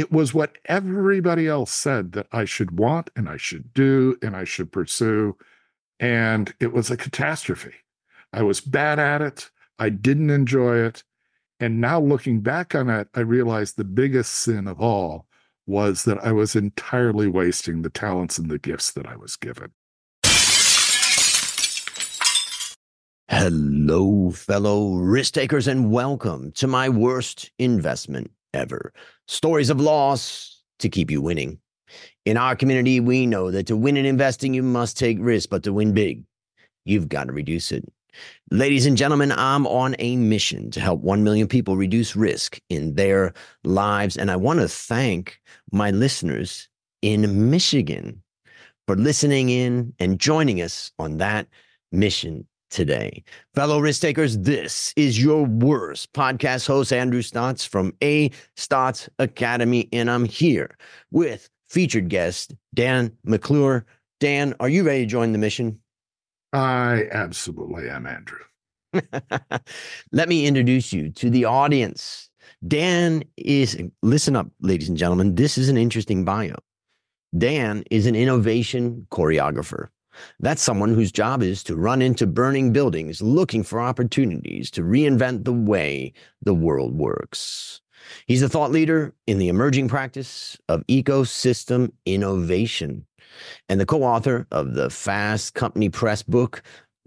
it was what everybody else said that I should want and I should do and I should pursue. And it was a catastrophe. I was bad at it. I didn't enjoy it. And now looking back on it, I realized the biggest sin of all was that I was entirely wasting the talents and the gifts that I was given. Hello, fellow risk takers, and welcome to my worst investment ever. Stories of loss to keep you winning. In our community, we know that to win in investing, you must take risk, but to win big, you've got to reduce it. Ladies and gentlemen, I'm on a mission to help 1 million people reduce risk in their lives. And I want to thank my listeners in Michigan for listening in and joining us on that mission today. Fellow risk takers, this is your worst podcast host, Andrew Stotz from A Stotz Academy. And I'm here with featured guest, Dan McClure. Dan, are you ready to join the mission? I absolutely am, Andrew. Let me introduce you to the audience. Dan is, listen up, ladies and gentlemen, this is an interesting bio. Dan is an innovation choreographer. That's someone whose job is to run into burning buildings looking for opportunities to reinvent the way the world works. He's a thought leader in the emerging practice of ecosystem innovation and the co author of the Fast Company Press book,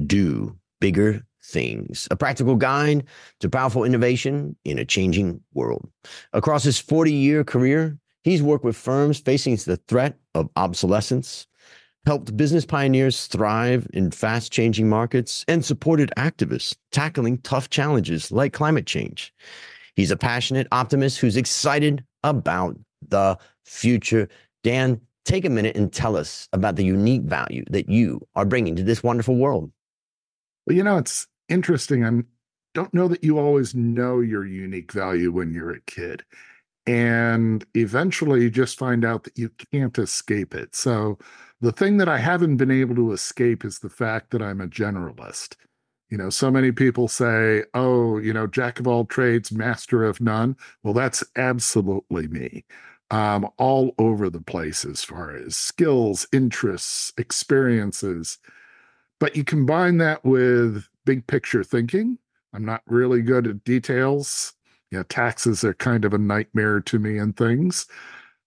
Do Bigger Things, a practical guide to powerful innovation in a changing world. Across his 40 year career, he's worked with firms facing the threat of obsolescence, helped business pioneers thrive in fast changing markets, and supported activists tackling tough challenges like climate change. He's a passionate optimist who's excited about the future. Dan, take a minute and tell us about the unique value that you are bringing to this wonderful world. Well, you know, it's interesting. I don't know that you always know your unique value when you're a kid. And eventually you just find out that you can't escape it. So the thing that I haven't been able to escape is the fact that I'm a generalist. You know, so many people say, oh, you know, jack of all trades, master of none. Well, that's absolutely me. Um, all over the place as far as skills, interests, experiences. But you combine that with big picture thinking. I'm not really good at details. You know, taxes are kind of a nightmare to me and things.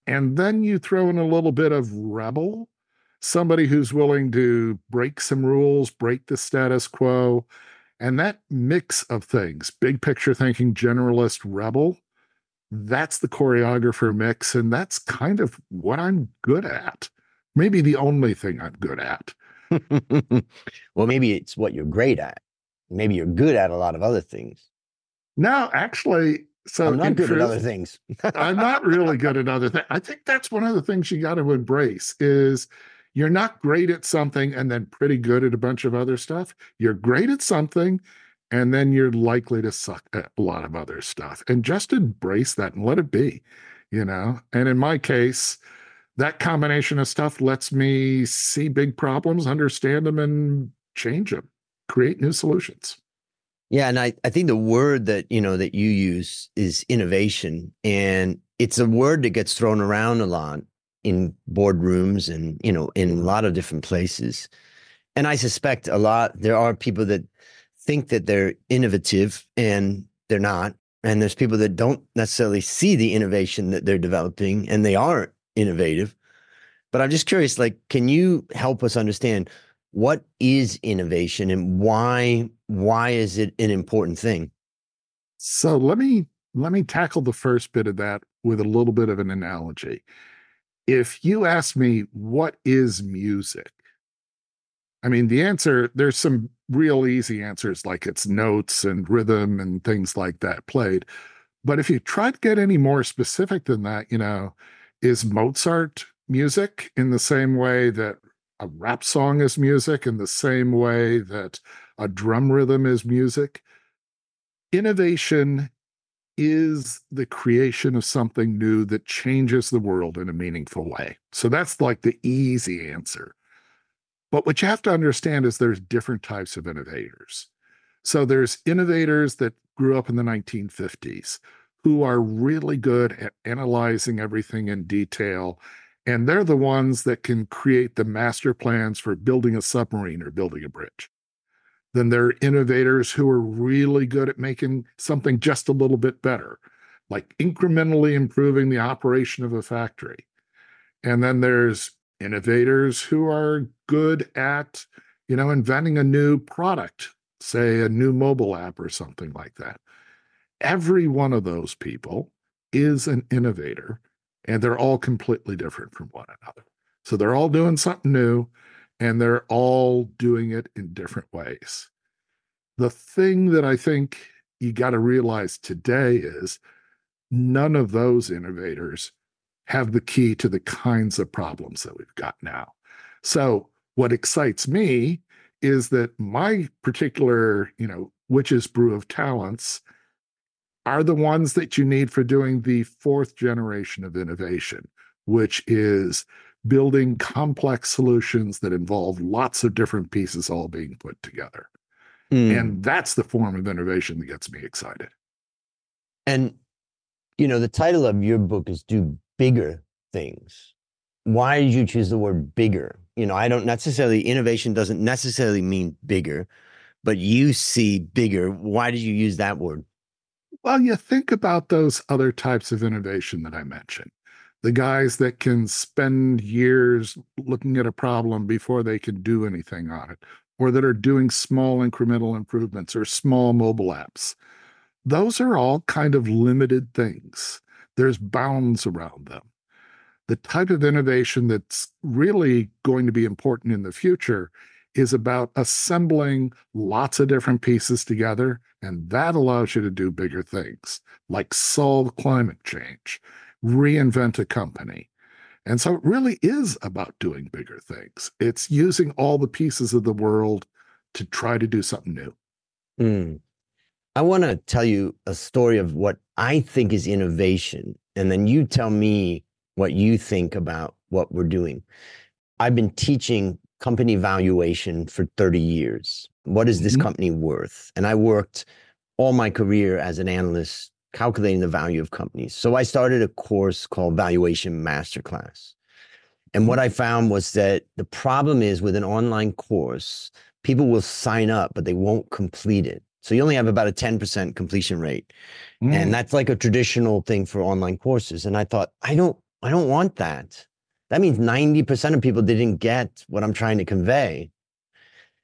And then you throw in a little bit of rebel somebody who's willing to break some rules, break the status quo. And that mix of things, big picture thinking, generalist, rebel, that's the choreographer mix. And that's kind of what I'm good at. Maybe the only thing I'm good at. well, maybe it's what you're great at. Maybe you're good at a lot of other things. No, actually, so I'm not good truth, at other things. I'm not really good at other things. I think that's one of the things you got to embrace is you're not great at something and then pretty good at a bunch of other stuff. You're great at something and then you're likely to suck at a lot of other stuff. And just embrace that and let it be, you know? And in my case, that combination of stuff lets me see big problems, understand them, and change them, create new solutions. Yeah, and I, I think the word that you know that you use is innovation. And it's a word that gets thrown around a lot in boardrooms and you know in a lot of different places. And i suspect a lot there are people that think that they're innovative and they're not. And there's people that don't necessarily see the innovation that they're developing and they are innovative. But i'm just curious like can you help us understand what is innovation and why why is it an important thing? So let me let me tackle the first bit of that with a little bit of an analogy if you ask me what is music, I mean, the answer, there's some real easy answers like it's notes and rhythm and things like that played. But if you try to get any more specific than that, you know, is Mozart music in the same way that a rap song is music, in the same way that a drum rhythm is music? Innovation is the creation of something new that changes the world in a meaningful way. So that's like the easy answer. But what you have to understand is there's different types of innovators. So there's innovators that grew up in the 1950s who are really good at analyzing everything in detail. And they're the ones that can create the master plans for building a submarine or building a bridge. Then there are innovators who are really good at making something just a little bit better, like incrementally improving the operation of a factory. And then there's innovators who are good at, you know, inventing a new product, say a new mobile app or something like that. Every one of those people is an innovator, and they're all completely different from one another. So they're all doing something new, and they're all doing it in different ways. The thing that I think you got to realize today is none of those innovators have the key to the kinds of problems that we've got now. So what excites me is that my particular, you know, witch's brew of talents are the ones that you need for doing the fourth generation of innovation, which is building complex solutions that involve lots of different pieces all being put together. Mm. And that's the form of innovation that gets me excited. And, you know, the title of your book is Do Bigger Things. Why did you choose the word bigger? You know, I don't necessarily, innovation doesn't necessarily mean bigger, but you see bigger. Why did you use that word? Well, you think about those other types of innovation that I mentioned. The guys that can spend years looking at a problem before they can do anything on it, or that are doing small incremental improvements or small mobile apps. Those are all kind of limited things. There's bounds around them. The type of innovation that's really going to be important in the future is about assembling lots of different pieces together. And that allows you to do bigger things like solve climate change, reinvent a company. And so it really is about doing bigger things. It's using all the pieces of the world to try to do something new. Mm. I want to tell you a story of what I think is innovation. And then you tell me what you think about what we're doing. I've been teaching company valuation for 30 years. What is this mm-hmm. company worth? And I worked all my career as an analyst calculating the value of companies. So I started a course called Valuation Masterclass. And what I found was that the problem is with an online course, people will sign up, but they won't complete it. So you only have about a 10% completion rate. Mm. And that's like a traditional thing for online courses. And I thought, I don't, I don't want that that means 90% of people didn't get what I'm trying to convey.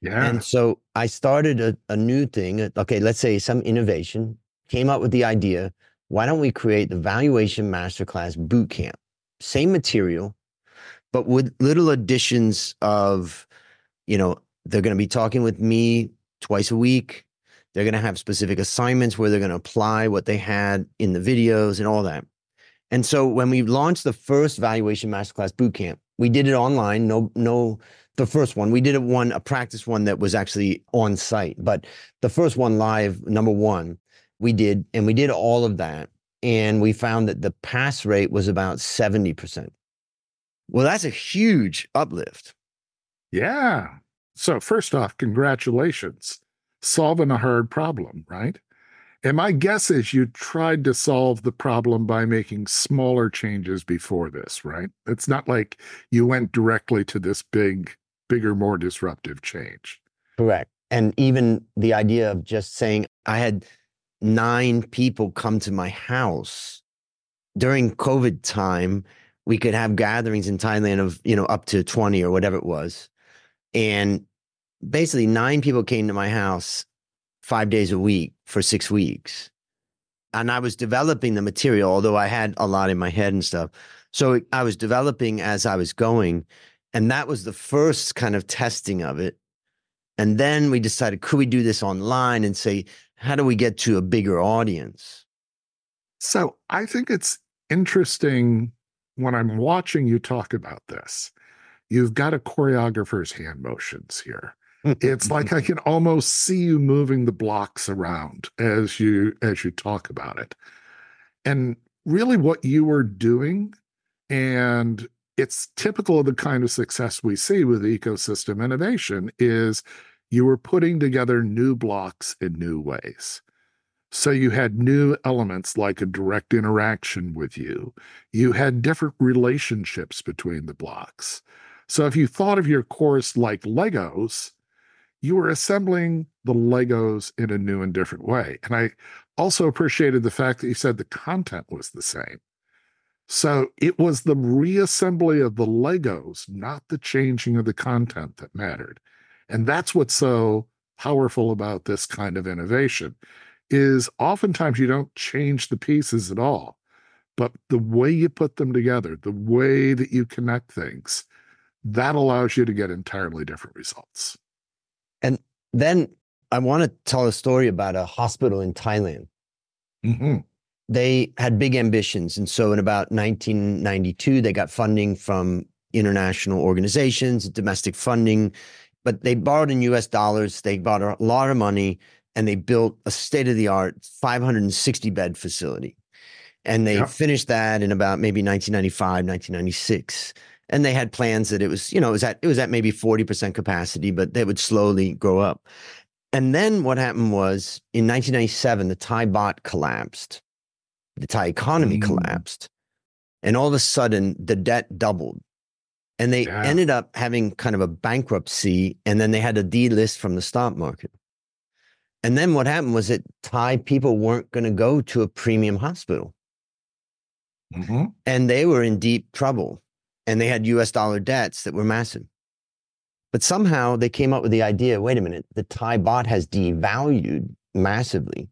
Yeah. And so I started a, a new thing. Uh, okay, let's say some innovation came up with the idea why don't we create the Valuation Masterclass Bootcamp? Same material, but with little additions of, you know, they're going to be talking with me twice a week. They're going to have specific assignments where they're going to apply what they had in the videos and all that. And so when we launched the first valuation masterclass bootcamp, we did it online. No, no, the first one we did it one a practice one that was actually on site, but the first one live, number one, we did, and we did all of that, and we found that the pass rate was about seventy percent. Well, that's a huge uplift. Yeah. So first off, congratulations, solving a hard problem, right? And my guess is you tried to solve the problem by making smaller changes before this, right? It's not like you went directly to this big, bigger, more disruptive change. Correct. And even the idea of just saying, I had nine people come to my house during COVID time. We could have gatherings in Thailand of, you know, up to 20 or whatever it was. And basically, nine people came to my house five days a week for six weeks. And I was developing the material, although I had a lot in my head and stuff. So I was developing as I was going. And that was the first kind of testing of it. And then we decided, could we do this online and say, how do we get to a bigger audience? So I think it's interesting when I'm watching you talk about this. You've got a choreographer's hand motions here it's like I can almost see you moving the blocks around as you as you talk about it. And really what you were doing and it's typical of the kind of success we see with ecosystem innovation is you were putting together new blocks in new ways. So you had new elements like a direct interaction with you. You had different relationships between the blocks. So if you thought of your course like Legos, you were assembling the Legos in a new and different way. And I also appreciated the fact that you said the content was the same. So it was the reassembly of the Legos, not the changing of the content that mattered. And that's what's so powerful about this kind of innovation is oftentimes you don't change the pieces at all, but the way you put them together, the way that you connect things, that allows you to get entirely different results. And then I want to tell a story about a hospital in Thailand. Mm-hmm. They had big ambitions. And so in about 1992, they got funding from international organizations, domestic funding, but they borrowed in US dollars. They bought a lot of money and they built a state of the art 560 bed facility. And they finished that in about maybe 1995, 1996. And they had plans that it was, you know, it was at it was at maybe 40% capacity, but they would slowly grow up. And then what happened was in 1997, the Thai baht collapsed. The Thai economy mm. collapsed. And all of a sudden, the debt doubled. And they yeah. ended up having kind of a bankruptcy. And then they had to delist from the stock market. And then what happened was that Thai people weren't going to go to a premium hospital. Mm-hmm. And they were in deep trouble. And they had US dollar debts that were massive. But somehow they came up with the idea wait a minute, the Thai baht has devalued massively,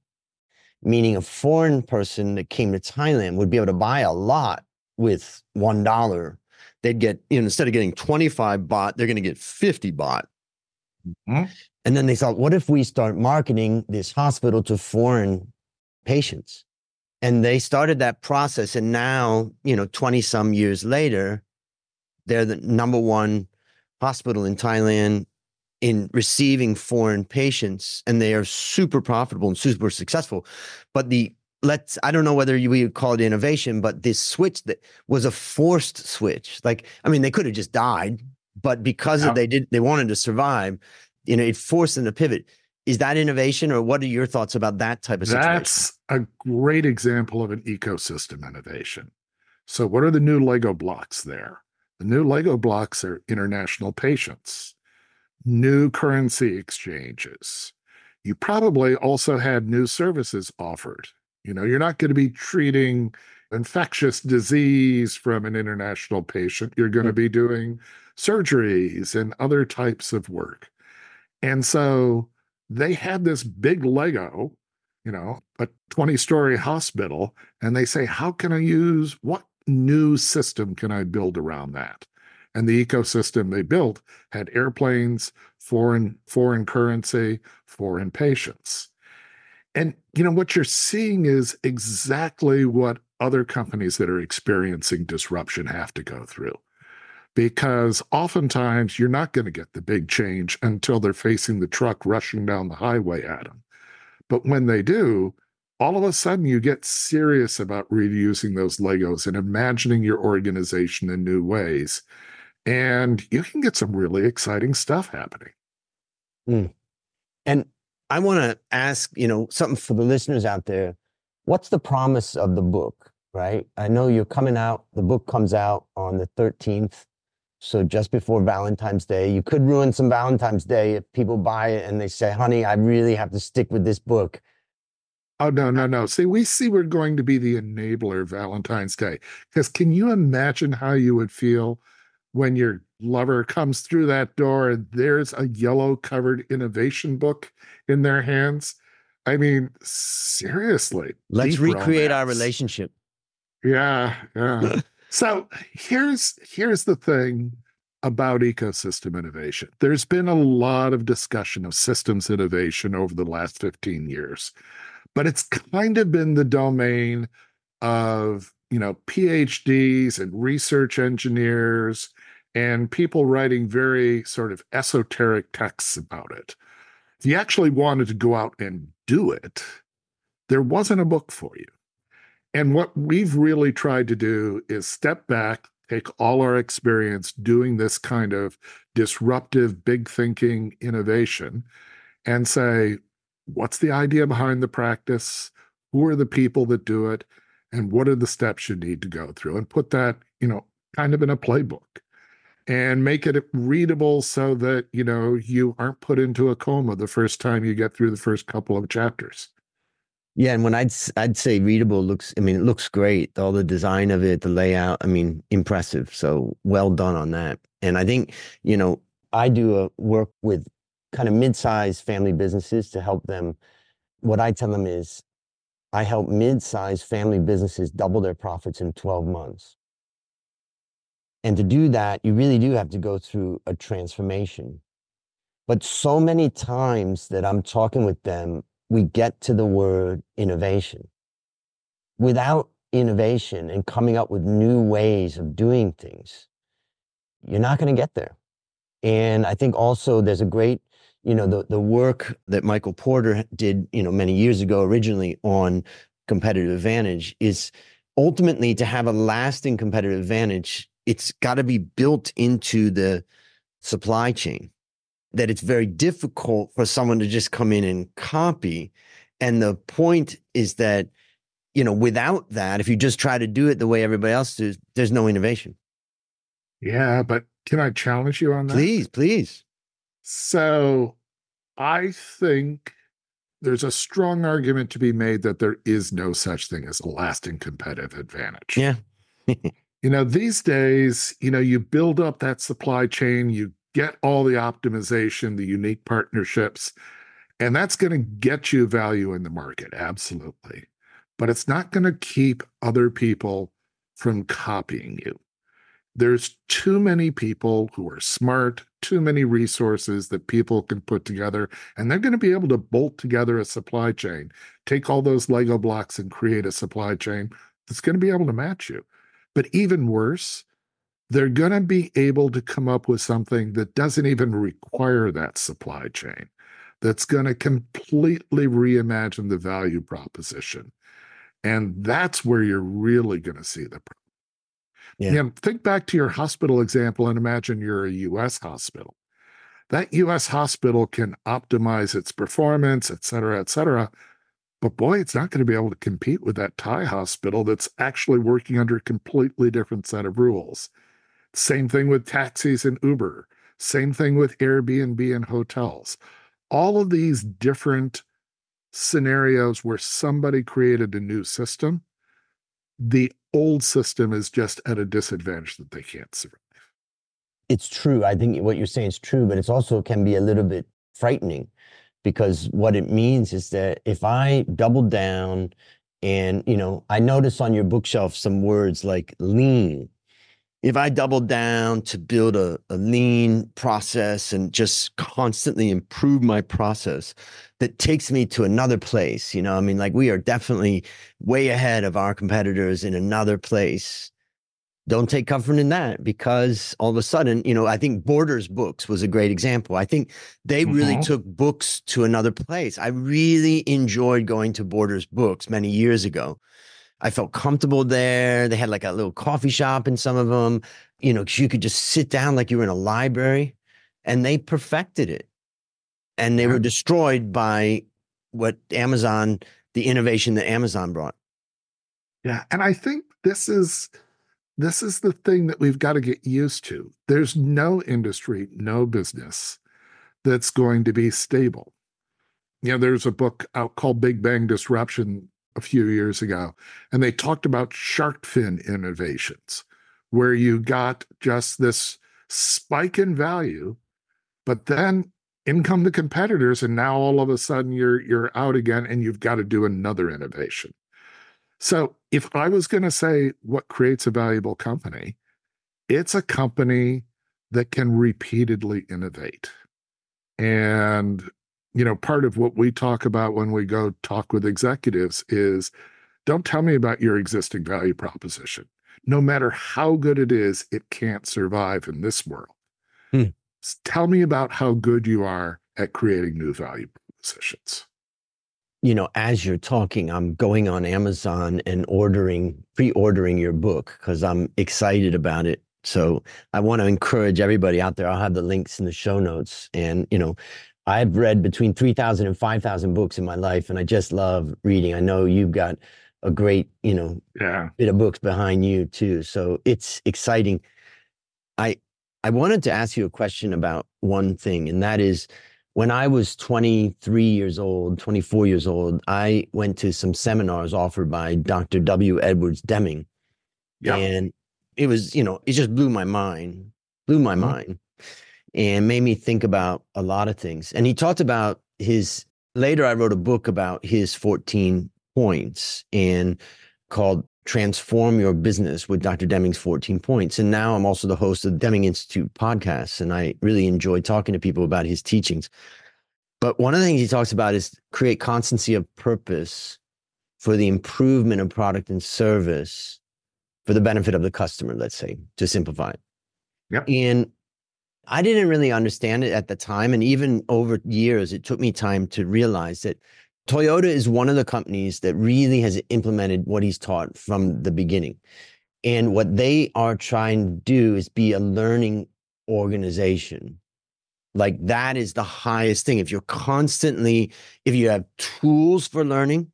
meaning a foreign person that came to Thailand would be able to buy a lot with $1. They'd get, you know, instead of getting 25 baht, they're going to get 50 baht. Mm-hmm. And then they thought, what if we start marketing this hospital to foreign patients? And they started that process. And now, you know, 20 some years later, they're the number one hospital in Thailand in receiving foreign patients. And they are super profitable and super successful. But the let's i don't know whether you would call it innovation but this switch that was a forced switch like i mean they could have just died but because yeah. they did they wanted to survive you know, it forced them to pivot. Is that innovation, or what are your thoughts about that type of situation? That's a great example of an ecosystem innovation. So, what are the new Lego blocks there? The new Lego blocks are international patients, new currency exchanges. You probably also had new services offered. You know, you're not going to be treating infectious disease from an international patient. You're going to mm. be doing surgeries and other types of work. And so they had this big Lego, you know, a 20 story hospital. And they say, how can I use what new system can I build around that? And the ecosystem they built had airplanes, foreign foreign currency, foreign patients. And you know what you're seeing is exactly what other companies that are experiencing disruption have to go through because oftentimes you're not going to get the big change until they're facing the truck rushing down the highway at them. But when they do, all of a sudden you get serious about reusing those Legos and imagining your organization in new ways. And you can get some really exciting stuff happening. Mm. And I want to ask, you know, something for the listeners out there. What's the promise of the book, right? I know you're coming out, the book comes out on the 13th so just before Valentine's Day, you could ruin some Valentine's Day if people buy it and they say, honey, I really have to stick with this book. Oh, no, no, no. See, we see we're going to be the enabler Valentine's Day. Because can you imagine how you would feel when your lover comes through that door and there's a yellow covered innovation book in their hands? I mean, seriously. Let's recreate romance. our relationship. Yeah, yeah. So here's here's the thing about ecosystem innovation. There's been a lot of discussion of systems innovation over the last 15 years, but it's kind of been the domain of, you know, PhDs and research engineers and people writing very sort of esoteric texts about it. If you actually wanted to go out and do it, there wasn't a book for you. And what we've really tried to do is step back, take all our experience doing this kind of disruptive, big thinking innovation and say, what's the idea behind the practice? Who are the people that do it? And what are the steps you need to go through? And put that, you know, kind of in a playbook and make it readable so that, you know, you aren't put into a coma the first time you get through the first couple of chapters. Yeah, and when I'd I'd say readable looks, I mean, it looks great. All the design of it, the layout, I mean, impressive. So well done on that. And I think, you know, I do a work with kind of mid-sized family businesses to help them. What I tell them is, I help mid-sized family businesses double their profits in 12 months. And to do that, you really do have to go through a transformation. But so many times that I'm talking with them, we get to the word innovation. Without innovation and coming up with new ways of doing things, you're not going to get there. And I think also there's a great, you know, the, the work that Michael Porter did, you know, many years ago originally on competitive advantage is ultimately to have a lasting competitive advantage, it's got to be built into the supply chain that it's very difficult for someone to just come in and copy. And the point is that, you know, without that, if you just try to do it the way everybody else does, there's no innovation. Yeah, but can I challenge you on that? Please, please. So I think there's a strong argument to be made that there is no such thing as a lasting competitive advantage. Yeah. you know, these days, you know, you build up that supply chain, you get all the optimization, the unique partnerships, and that's going to get you value in the market. Absolutely. But it's not going to keep other people from copying you. There's too many people who are smart, too many resources that people can put together, and they're going to be able to bolt together a supply chain, take all those Lego blocks and create a supply chain that's going to be able to match you. But even worse, they're going to be able to come up with something that doesn't even require that supply chain, that's going to completely reimagine the value proposition. And that's where you're really going to see the problem. Yeah. You know, think back to your hospital example and imagine you're a US hospital. That US hospital can optimize its performance, et cetera, et cetera. But boy, it's not going to be able to compete with that Thai hospital that's actually working under a completely different set of rules. Same thing with taxis and Uber. Same thing with Airbnb and hotels. All of these different scenarios where somebody created a new system, the old system is just at a disadvantage that they can't survive. It's true. I think what you're saying is true, but it's also can be a little bit frightening because what it means is that if I double down and, you know, I notice on your bookshelf some words like lean if I double down to build a, a lean process and just constantly improve my process, that takes me to another place. You know, I mean, like we are definitely way ahead of our competitors in another place. Don't take comfort in that because all of a sudden, you know, I think Borders Books was a great example. I think they really mm-hmm. took books to another place. I really enjoyed going to Borders Books many years ago I felt comfortable there. They had like a little coffee shop in some of them, you know, because you could just sit down like you were in a library and they perfected it. And they were destroyed by what Amazon, the innovation that Amazon brought. Yeah. And I think this is this is the thing that we've got to get used to. There's no industry, no business that's going to be stable. You know, there's a book out called Big Bang Disruption a few years ago, and they talked about shark fin innovations, where you got just this spike in value, but then in come the competitors, and now all of a sudden you're you're out again, and you've got to do another innovation. So if I was going to say what creates a valuable company, it's a company that can repeatedly innovate. And you know, part of what we talk about when we go talk with executives is don't tell me about your existing value proposition. No matter how good it is, it can't survive in this world. Hmm. Tell me about how good you are at creating new value propositions. You know, as you're talking, I'm going on Amazon and ordering, pre ordering your book because I'm excited about it. So I want to encourage everybody out there. I'll have the links in the show notes. And, you know, I've read between 3,000 and 5,000 books in my life, and I just love reading. I know you've got a great, you know, Yeah. bit of books behind you too. So it's exciting. I I wanted to ask you a question about one thing, and that is when I was 23 years old, 24 years old, I went to some seminars offered by Dr. W. Edwards Deming. Yeah. And it was, you know, it just blew my mind, blew my Mhm. mind, and made me think about a lot of things. And he talked about his later I wrote a book about his 14 points and called Transform Your Business with Dr. Deming's 14 points. And now I'm also the host of the Deming Institute podcast, And I really enjoy talking to people about his teachings. But one of the things he talks about is create constancy of purpose for the improvement of product and service for the benefit of the customer, let's say, to simplify it. Yep. And I didn't really understand it at the time. And even over years, it took me time to realize that Toyota is one of the companies that really has implemented what he's taught from the beginning. And what they are trying to do is be a learning organization. Like that is the highest thing. If you're constantly, if you have tools for learning,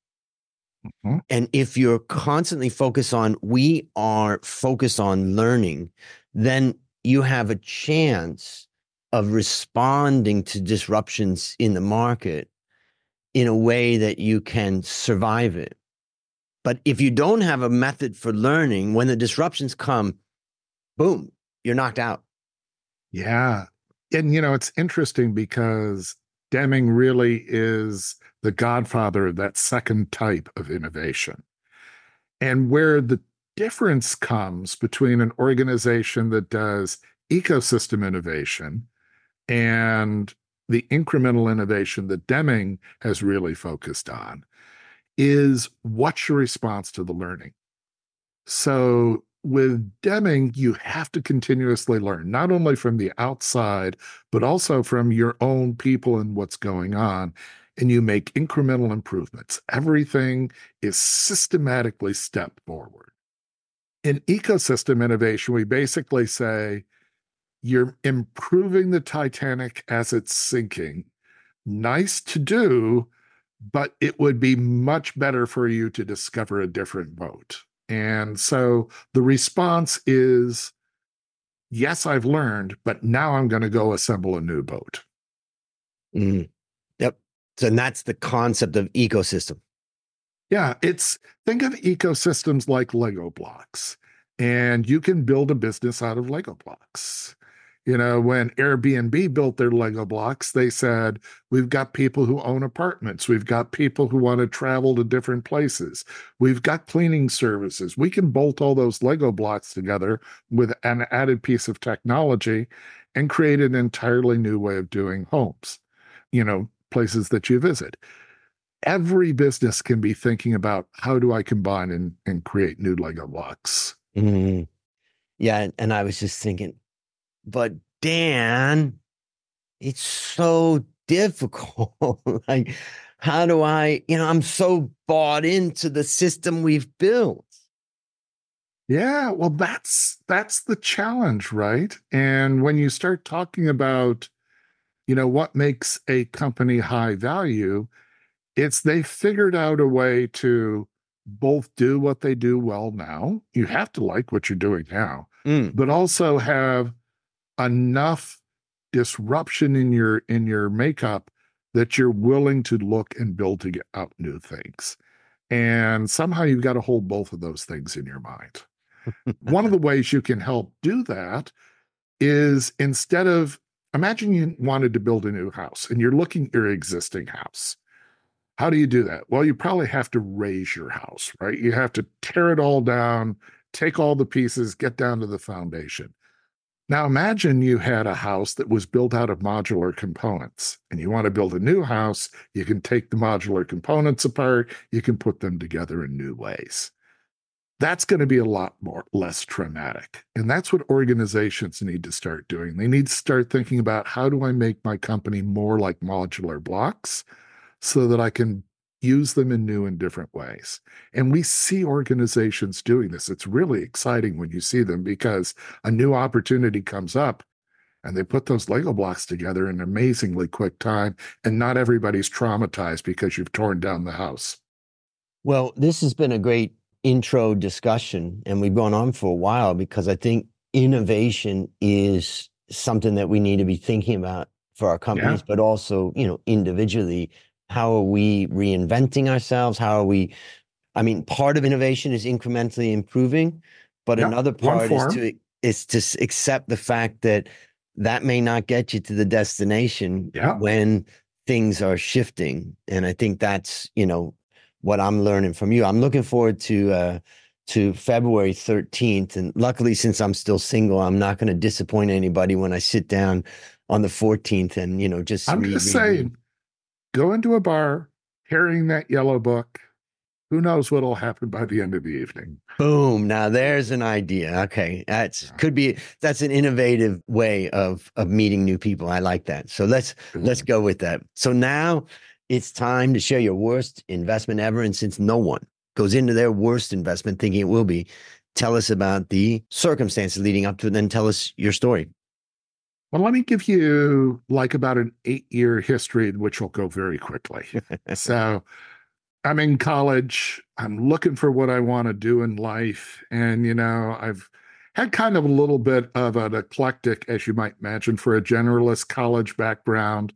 Mhm. and if you're constantly focused on, we are focused on learning, then you have a chance of responding to disruptions in the market in a way that you can survive it. But if you don't have a method for learning, when the disruptions come, boom, you're knocked out. Yeah. And, you know, it's interesting because Deming really is the godfather of that second type of innovation. And where the difference comes between an organization that does ecosystem innovation and the incremental innovation that Deming has really focused on is what's your response to the learning? So with Deming, you have to continuously learn, not only from the outside, but also from your own people and what's going on. And you make incremental improvements. Everything is systematically stepped forward. In ecosystem innovation, we basically say you're improving the Titanic as it's sinking. Nice to do, but it would be much better for you to discover a different boat. And so the response is yes, I've learned, but now I'm going to go assemble a new boat. Mm. Yep. So and that's the concept of ecosystem. Yeah, it's think of ecosystems like Lego blocks, and you can build a business out of Lego blocks. You know, when Airbnb built their Lego blocks, they said, We've got people who own apartments. We've got people who want to travel to different places. We've got cleaning services. We can bolt all those Lego blocks together with an added piece of technology and create an entirely new way of doing homes, you know, places that you visit. Every business can be thinking about how do I combine and, and create new Lego blocks. Mhm. Yeah. And I was just thinking, but Dan, it's so difficult. like, how do I, you know, I'm so bought into the system we've built. Yeah, well, that's that's the challenge, right? And when you start talking about, you know, what makes a company high value, it's they figured out a way to both do what they do well now. You have to like what you're doing now, Mm. but also have enough disruption in your in your makeup that you're willing to look and build to get out new things. And somehow you've got to hold both of those things in your mind. One of the ways you can help do that is instead of imagine you wanted to build a new house and you're looking at your existing house. How do you do that? Well, you probably have to raise your house, right? You have to tear it all down, take all the pieces, get down to the foundation. Now, imagine you had a house that was built out of modular components and you want to build a new house. You can take the modular components apart, you can put them together in new ways. That's going to be a lot more less traumatic. And that's what organizations need to start doing. They need to start thinking about how do I make my company more like modular blocks so that I can use them in new and different ways. And we see organizations doing this. It's really exciting when you see them because a new opportunity comes up and they put those Lego blocks together in an amazingly quick time. And not everybody's traumatized because you've torn down the house. Well, this has been a great intro discussion, and we've gone on for a while because I think innovation is something that we need to be thinking about for our companies, yeah. but also, you know, individually. How are we reinventing ourselves? How are we? I mean, part of innovation is incrementally improving, but another part is to is to accept the fact that that may not get you to the destination when things are shifting. And I think that's, you know, what I'm learning from you. I'm looking forward to uh to February 13th. And luckily, since I'm still single, I'm not going to disappoint anybody when I sit down on the 14th and, you know, just I'm read, just saying. Go into a bar carrying that yellow book. Who knows what'll happen by the end of the evening. Boom now there's an idea. Okay that's could be that's an innovative way of of meeting new people. I like that. So let's let's go with that. So now it's time to share your worst investment ever and since no one goes into their worst investment thinking it will be tell us about the circumstances leading up to it then tell us your story well, let me give you like about an eight year history, which will go very quickly. so, I'm in college. I'm looking for what I want to do in life. And, you know, I've had kind of a little bit of an eclectic, as you might imagine, for a generalist college background.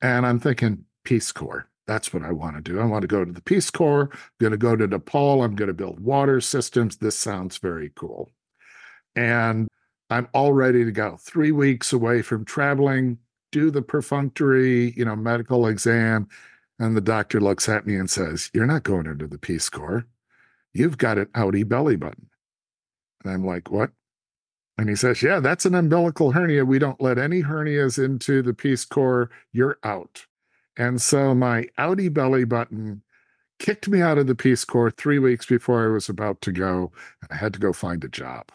And I'm thinking Peace Corps. That's what I want to do. I want to go to the Peace Corps. I'm going to go to Nepal. I'm going to build water systems. This sounds very cool. And I'm all ready to go. Three weeks away from traveling, do the perfunctory, you know, medical exam, and the doctor looks at me and says, You're not going into the Peace Corps. You've got an outie belly button. And I'm like, What? And he says, Yeah, that's an umbilical hernia. We don't let any hernias into the Peace Corps. You're out. And so my outie belly button kicked me out of the Peace Corps three weeks before I was about to go. I had to go find a job.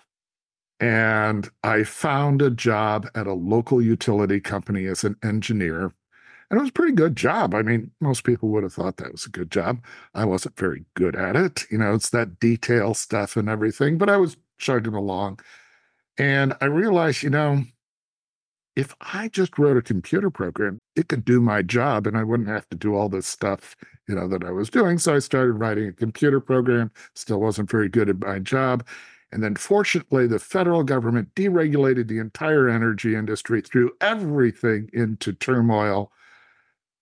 And I found a job at a local utility company as an engineer and it was a pretty good job. I mean, most people would have thought that was a good job. I wasn't very good at it. You know, it's that detail stuff and everything, but I was chugging along. And I realized, you know, if I just wrote a computer program, it could do my job and I wouldn't have to do all this stuff, you know, that I was doing. So I started writing a computer program, still wasn't very good at my job. And then fortunately, the federal government deregulated the entire energy industry, threw everything into turmoil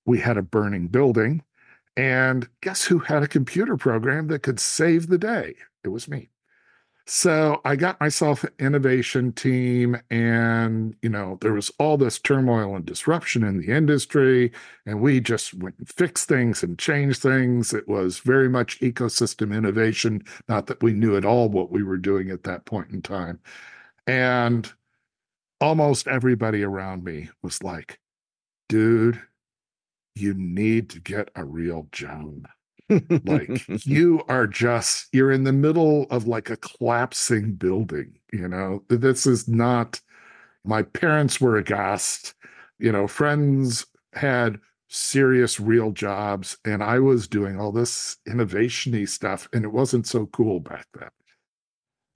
we had a burning building. And guess who had a computer program that could save the day? It was me. So I got myself an innovation team, and you know, there was all this turmoil and disruption in the industry, and we just went and fixed things and changed things. It was very much ecosystem innovation, not that we knew at all what we were doing at that point in time. And almost everybody around me was like, dude, you need to get a real job. Like you are just you're in the middle of like a collapsing building you know? This is not my parents were aghast you know friends had serious real jobs and i was doing all this innovationy stuff and it wasn't so cool back then.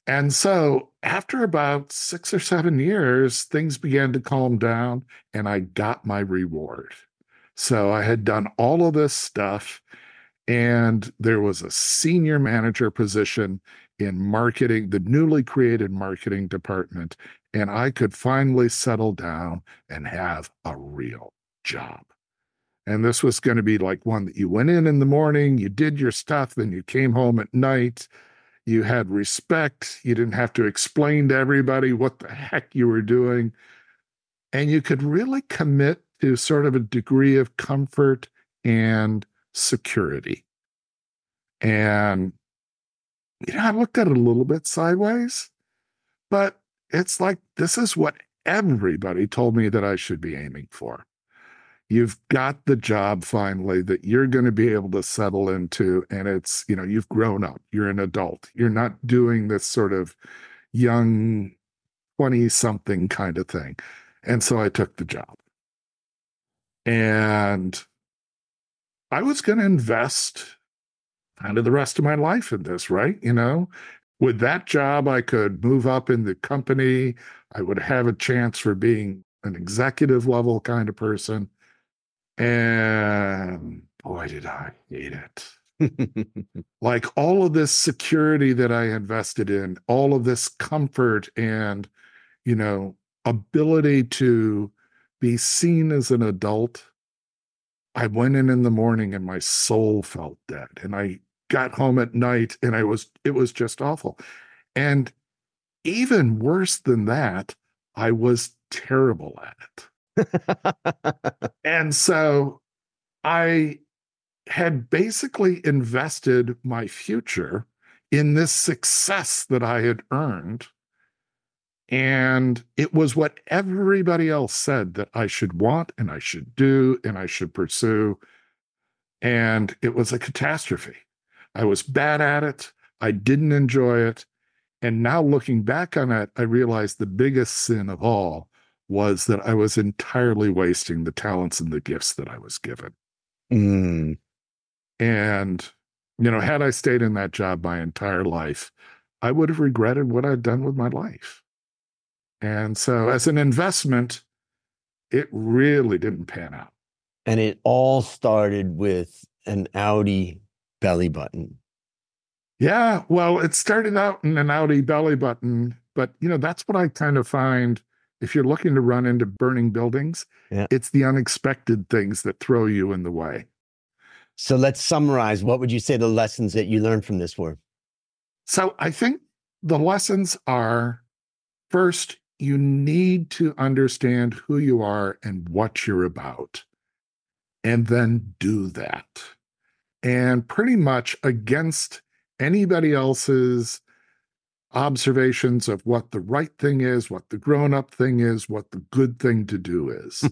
And so after about six or seven years things began to calm down and i got my reward. So I had done all of this stuff, and there was a senior manager position in marketing, the newly created marketing department, and I could finally settle down and have a real job. And this was going to be like one that you went in in the morning, you did your stuff, then you came home at night. You had respect. You didn't have to explain to everybody what the heck you were doing. And you could really commit to sort of a degree of comfort and security. And, you know, I looked at it a little bit sideways, but it's like this is what everybody told me that I should be aiming for. You've got the job finally that you're going to be able to settle into. And it's, you know, you've grown up, you're an adult, you're not doing this sort of young 20 something kind of thing. And so I took the job. And I was going to invest kind of the rest of my life in this, right? You know, with that job, I could move up in the company. I would have a chance for being an executive level kind of person. And boy, did I hate it. like all of this security that I invested in, all of this comfort and, you know, ability to be seen as an adult. I went in in the morning and my soul felt dead. And I got home at night and I was, it was just awful. And even worse than that, I was terrible at it. and so I had basically invested my future in this success that I had earned. And it was what everybody else said that I should want and I should do and I should pursue. And it was a catastrophe. I was bad at it. I didn't enjoy it. And now looking back on it, I realized the biggest sin of all was that I was entirely wasting the talents and the gifts that I was given. Mm. And, you know, had I stayed in that job my entire life, I would have regretted what I'd done with my life. And so, as an investment, it really didn't pan out. And it all started with an Audi belly button. Yeah, well, it started out in an Audi belly button, but you know, that's what I kind of find if you're looking to run into burning buildings, yeah. it's the unexpected things that throw you in the way. So let's summarize. What would you say the lessons that you learned from this were? So I think the lessons are first, you need to understand who you are and what you're about, and then do that and pretty much against anybody else's observations of what the right thing is, what the grown up thing is, what the good thing to do is.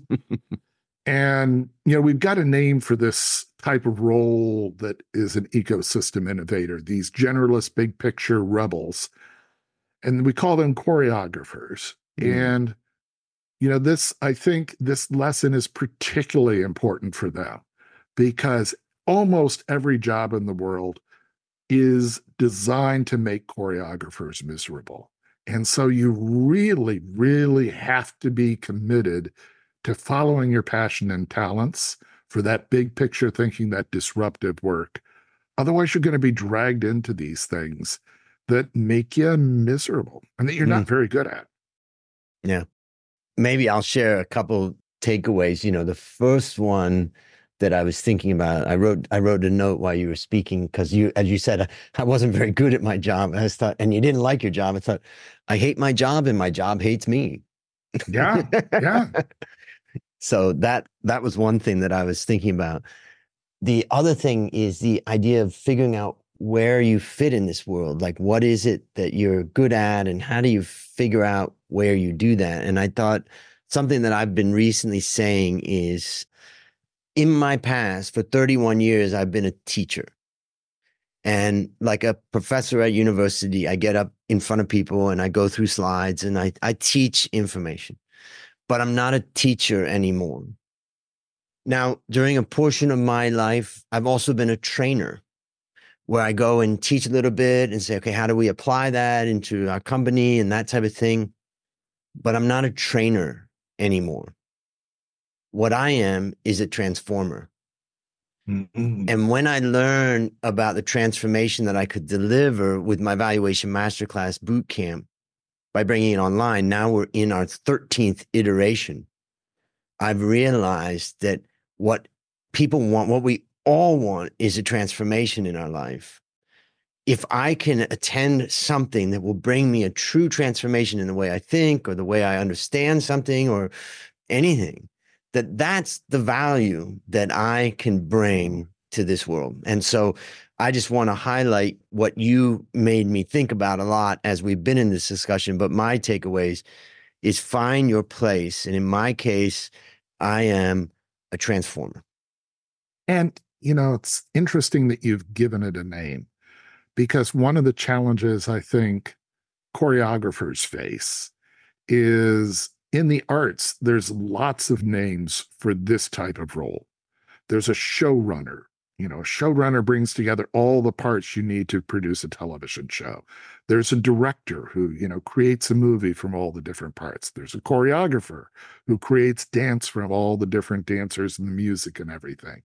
and, you know, we've got a name for this type of role that is an ecosystem innovator, these generalist big picture rebels. And we call them choreographers. Mm. And, you know, this, I think this lesson is particularly important for them because almost every job in the world is designed to make choreographers miserable. And so you really, really have to be committed to following your passion and talents for that big picture thinking, that disruptive work. Otherwise, you're going to be dragged into these things that make you miserable and that you're mm. not very good at. Yeah. Maybe I'll share a couple takeaways. You know, the first one that I was thinking about. I wrote I wrote a note while you were speaking because you, as you said, I wasn't very good at my job. I thought, and you didn't like your job. I thought, I hate my job, and my job hates me. Yeah, yeah. so that that was one thing that I was thinking about. The other thing is the idea of figuring out where you fit in this world. Like, what is it that you're good at, and how do you figure out where you do that? And I thought something that I've been recently saying is in my past, for 31 years, I've been a teacher. And like a professor at university, I get up in front of people and I go through slides and I, I teach information, but I'm not a teacher anymore. Now, during a portion of my life, I've also been a trainer where I go and teach a little bit and say, okay, how do we apply that into our company and that type of thing? But I'm not a trainer anymore. What I am is a transformer. Mm-hmm. And when I learned about the transformation that I could deliver with my valuation masterclass boot camp by bringing it online, now we're in our 13th iteration. I've realized that what people want, what we all want, is a transformation in our life. If I can attend something that will bring me a true transformation in the way I think or the way I understand something or anything, that that's the value that I can bring to this world. And so I just want to highlight what you made me think about a lot as we've been in this discussion. But my takeaways is find your place. And in my case, I am a transformer. And, you know, it's interesting that you've given it a name because one of the challenges I think choreographers face is in the arts, there's lots of names for this type of role. There's a showrunner, you know, a showrunner brings together all the parts you need to produce a television show. There's a director who, you know, creates a movie from all the different parts. There's a choreographer who creates dance from all the different dancers and the music and everything.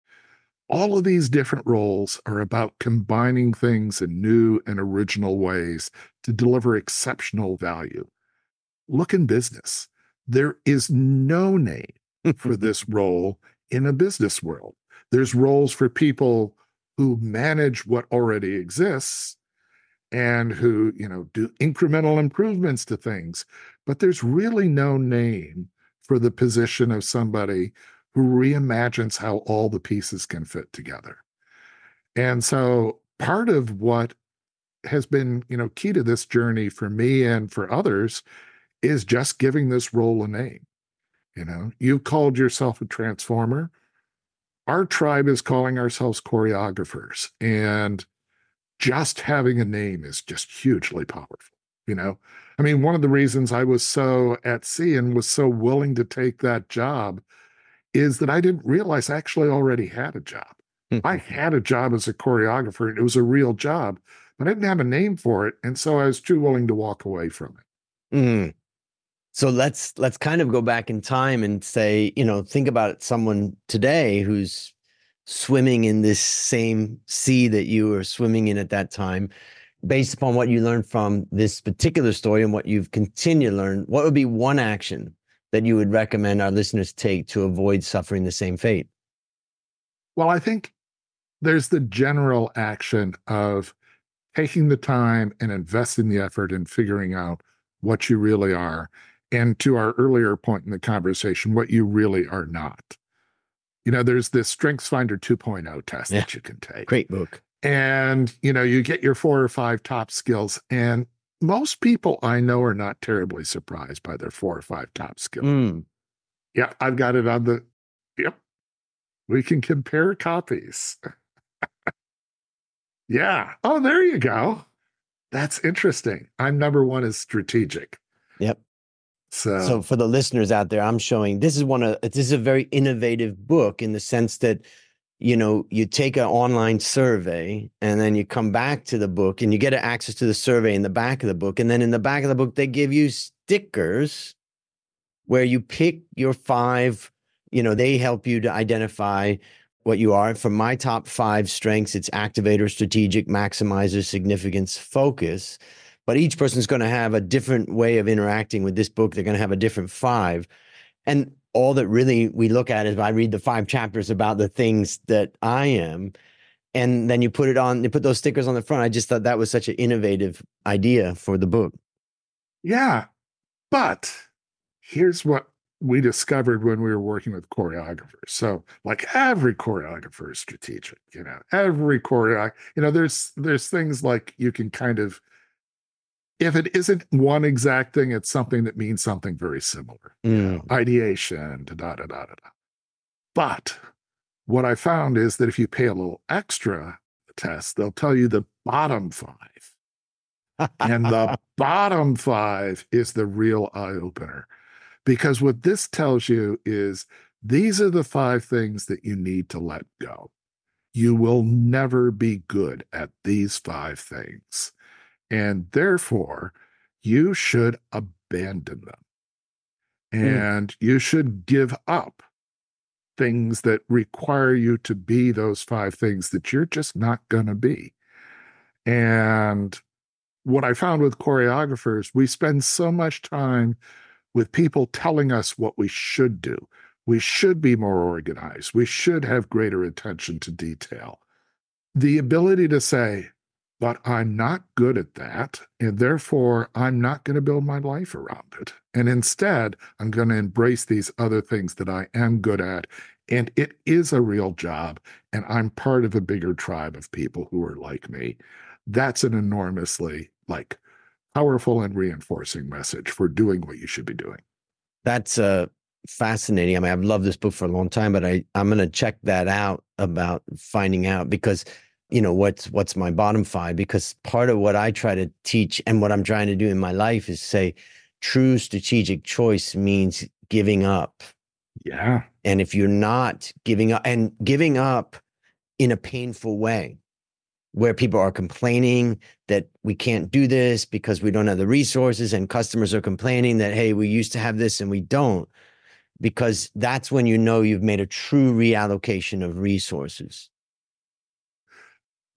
All of these different roles are about combining things in new and original ways to deliver exceptional value. Look in business. There is no name for this role in a business world. There's roles for people who manage what already exists and who, you know, do incremental improvements to things. But there's really no name for the position of somebody who reimagines how all the pieces can fit together. And so part of what has been, you know, key to this journey for me and for others is just giving this role a name. You know, you called yourself a transformer. Our tribe is calling ourselves choreographers. And just having a name is just hugely powerful. You know, I mean, one of the reasons I was so at sea and was so willing to take that job is that I didn't realize I actually already had a job. I had a job as a choreographer and it was a real job, but I didn't have a name for it. And so I was too willing to walk away from it. Mm. So let's let's kind of go back in time and say, you know, think about someone today who's swimming in this same sea that you were swimming in at that time. Based upon what you learned from this particular story and what you've continued to learn, what would be one action that you would recommend our listeners take to avoid suffering the same fate? Well, I think there's the general action of taking the time and investing the effort in figuring out what you really are and to our earlier point in the conversation, what you really are not. You know, there's this Strengths Finder 2.0 test yeah. that you can take. Great book. And, you know, you get your four or five top skills. And most people I know are not terribly surprised by their four or five top skills. Mm. Yeah, I've got it on the, yep. We can compare copies. yeah. Oh, there you go. That's interesting. I'm number one is strategic. Yep. So, so for the listeners out there, I'm showing this is one of this is a very innovative book in the sense that you know you take an online survey and then you come back to the book and you get access to the survey in the back of the book and then in the back of the book they give you stickers where you pick your five you know they help you to identify what you are from my top five strengths it's activator strategic maximizer significance focus but each person's going to have a different way of interacting with this book. They're going to have a different five. And all that really we look at is I read the five chapters about the things that I am. And then you put it on, you put those stickers on the front. I just thought that was such an innovative idea for the book. Yeah. But here's what we discovered when we were working with choreographers. So, like every choreographer is strategic, you know, every choreo, you know, there's there's things like you can kind of if it isn't one exact thing, it's something that means something very similar. Mm. Ideation, da da da da da. But what I found is that if you pay a little extra test, they'll tell you the bottom five. and the bottom five is the real eye opener. Because what this tells you is these are the five things that you need to let go. You will never be good at these five things and therefore you should abandon them. Hmm. And mm. you should give up things that require you to be those five things that you're just not going to be. And what I found with choreographers, we spend so much time with people telling us what we should do. We should be more organized. We should have greater attention to detail. The ability to say, but I'm not good at that. And therefore, I'm not going to build my life around it. And instead, I'm going to embrace these other things that I am good at. And it is a real job. And I'm part of a bigger tribe of people who are like me. That's an enormously like powerful and reinforcing message for doing what you should be doing. That's uh fascinating. I mean, I've loved this book for a long time, but I, I'm gonna check that out about finding out because you know what's what's my bottom five because part of what i try to teach and what i'm trying to do in my life is say true strategic choice means giving up. Yeah. And if you're not giving up and giving up in a painful way where people are complaining that we can't do this because we don't have the resources and customers are complaining that hey we used to have this and we don't because that's when you know you've made a true reallocation of resources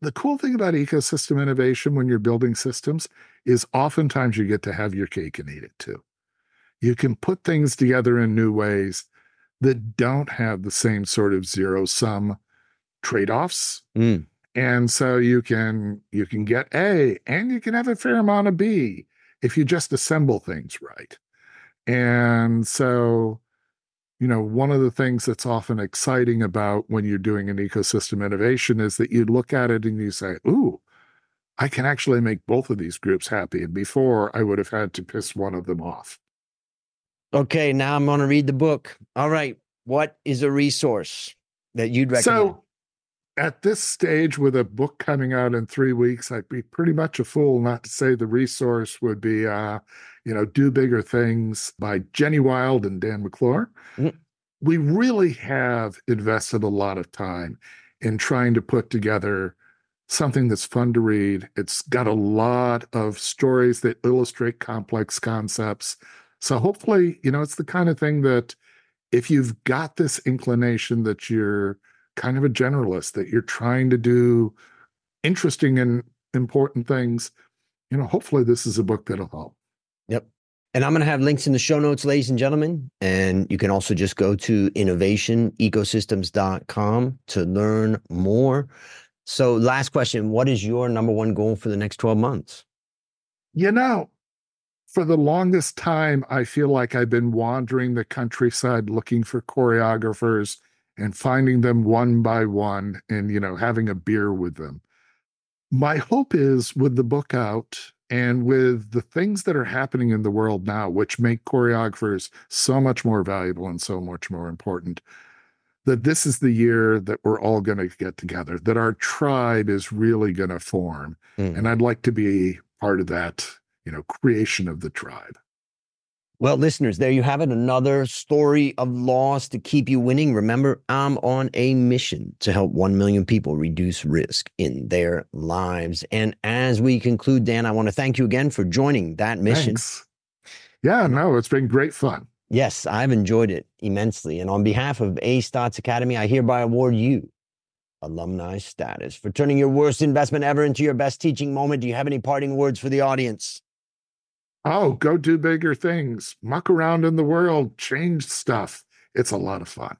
the cool thing about ecosystem innovation when you're building systems is oftentimes you get to have your cake and eat it too. You can put things together in new ways that don't have the same sort of zero sum trade-offs. Mm. And so you can you can get A and you can have a fair amount of B if you just assemble things right. And so you know, one of the things that's often exciting about when you're doing an ecosystem innovation is that you look at it and you say, ooh, I can actually make both of these groups happy. And before I would have had to piss one of them off. Okay, now I'm going to read the book. All right. What is a resource that you'd recommend? So, at this stage, with a book coming out in three weeks, I'd be pretty much a fool not to say the resource would be, uh, you know, Do Bigger Things by Jenny Wild and Dan McClure. Mm-hmm. We really have invested a lot of time in trying to put together something that's fun to read. It's got a lot of stories that illustrate complex concepts. So hopefully, you know, it's the kind of thing that if you've got this inclination that you're kind of a generalist, that you're trying to do interesting and important things, you know, hopefully this is a book that'll help. Yep. And I'm going to have links in the show notes, ladies and gentlemen. And you can also just go to innovationecosystems.com to learn more. So, last question What is your number one goal for the next 12 months? You know, for the longest time, I feel like I've been wandering the countryside looking for choreographers and finding them one by one and, you know, having a beer with them. My hope is with the book out and with the things that are happening in the world now, which make choreographers so much more valuable and so much more important, that this is the year that we're all going to get together, that our tribe is really going to form. Mm. And I'd like to be part of that, you know, creation of the tribe. Well, listeners, there you have it. Another story of loss to keep you winning. Remember, I'm on a mission to help 1 million people reduce risk in their lives. And as we conclude, Dan, I want to thank you again for joining that mission. Thanks. Yeah, no, it's been great fun. Yes, I've enjoyed it immensely. And on behalf of A Stotz Academy, I hereby award you alumni status for turning your worst investment ever into your best teaching moment. Do you have any parting words for the audience? Oh, go do bigger things, muck around in the world, change stuff. It's a lot of fun.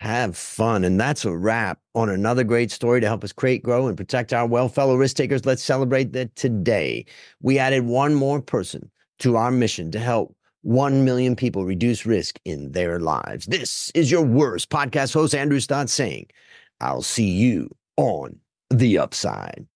Have fun. And that's a wrap on another great story to help us create, grow, and protect our well fellow risk takers. Let's celebrate that today. We added one more person to our mission to help 1 million people reduce risk in their lives. This is your worst podcast host, Andrew Stotz, saying, I'll see you on the upside.